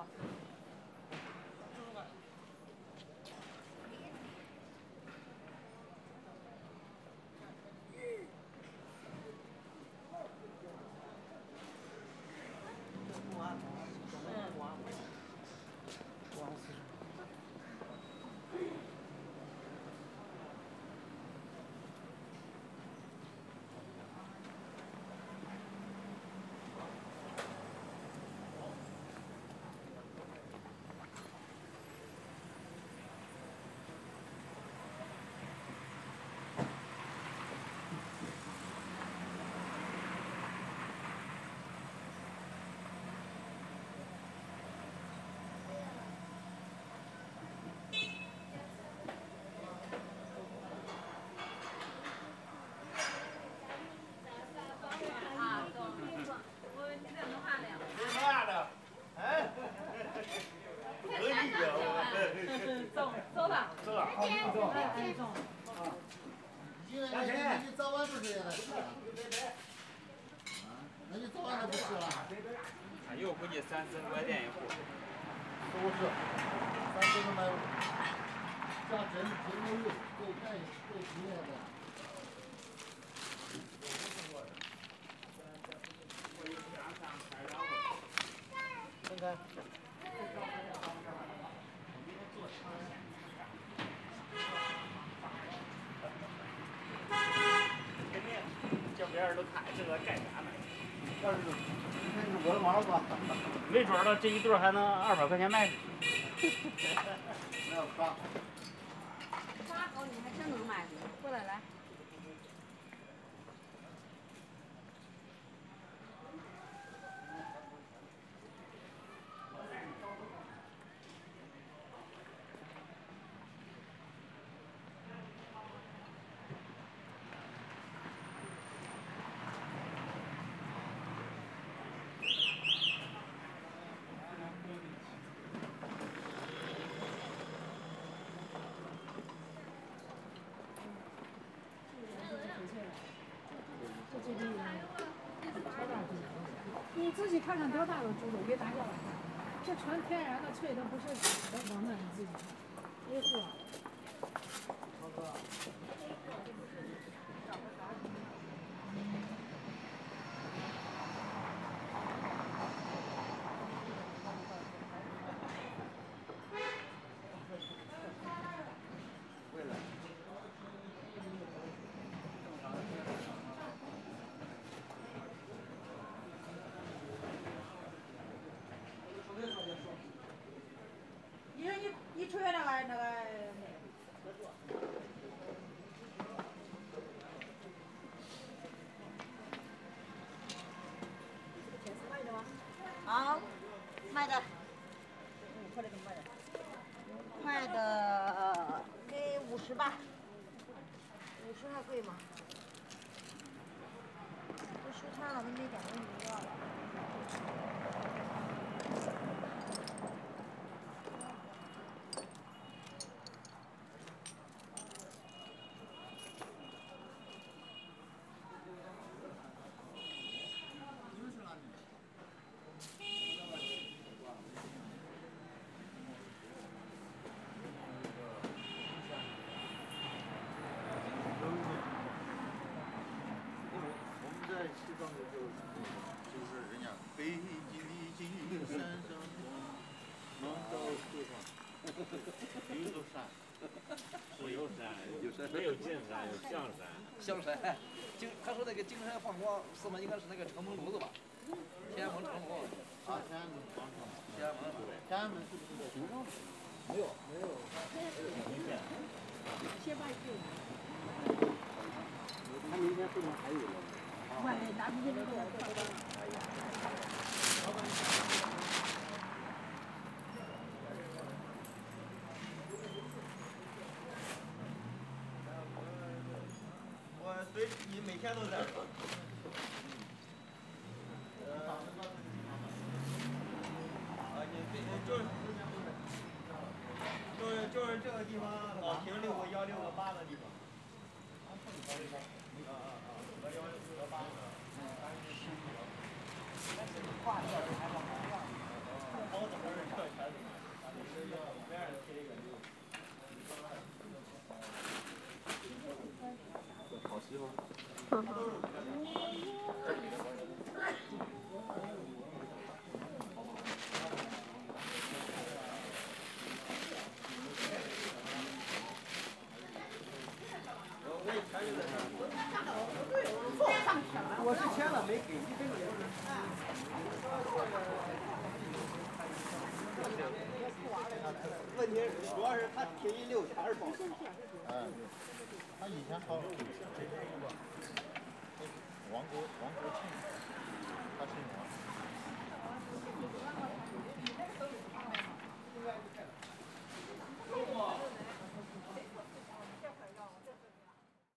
앞에. 走吧，走了。好，好，好。今天。今你早晚不是也得吃，那你早晚还不吃了？哎，估计三四块钱一户。都是，三买，真够便宜，够便宜了的。分开。肯定，叫别人都看这个干啥呢？要是那是我的娃吧，没准儿了，这一对还能二百块钱卖。那要刷。花好你还真能卖，过来来。看看多大的猪肉，别打小了。这纯天然的翠，它，不是假的，王的你自己看。一户。一人一一锤那个那个。啊，卖的。卖的给五十吧，五十还贵吗？这收摊了，都没点东西要了。就是人家北京的金山上空，能到树上，有座山，是有山，有山没有金山，有象山。香山，金他说那个金山放光，四门应该是那个城门炉子吧？天安门城楼，啊，天安门广场，天安门天安门是不是在熊上？没有，没有。先把这他明天后面还有呢。我随你每天都在。啊，你这就是就是就是这个地方老停六个幺六个八的地方。啊啊啊！和幺六和八个。包子还是这全的，就是要边上贴一个六。好媳妇。我是签了没给你这个主要是他提六全是包子嘛他以前包子五十这是一个王国王国庆他姓王。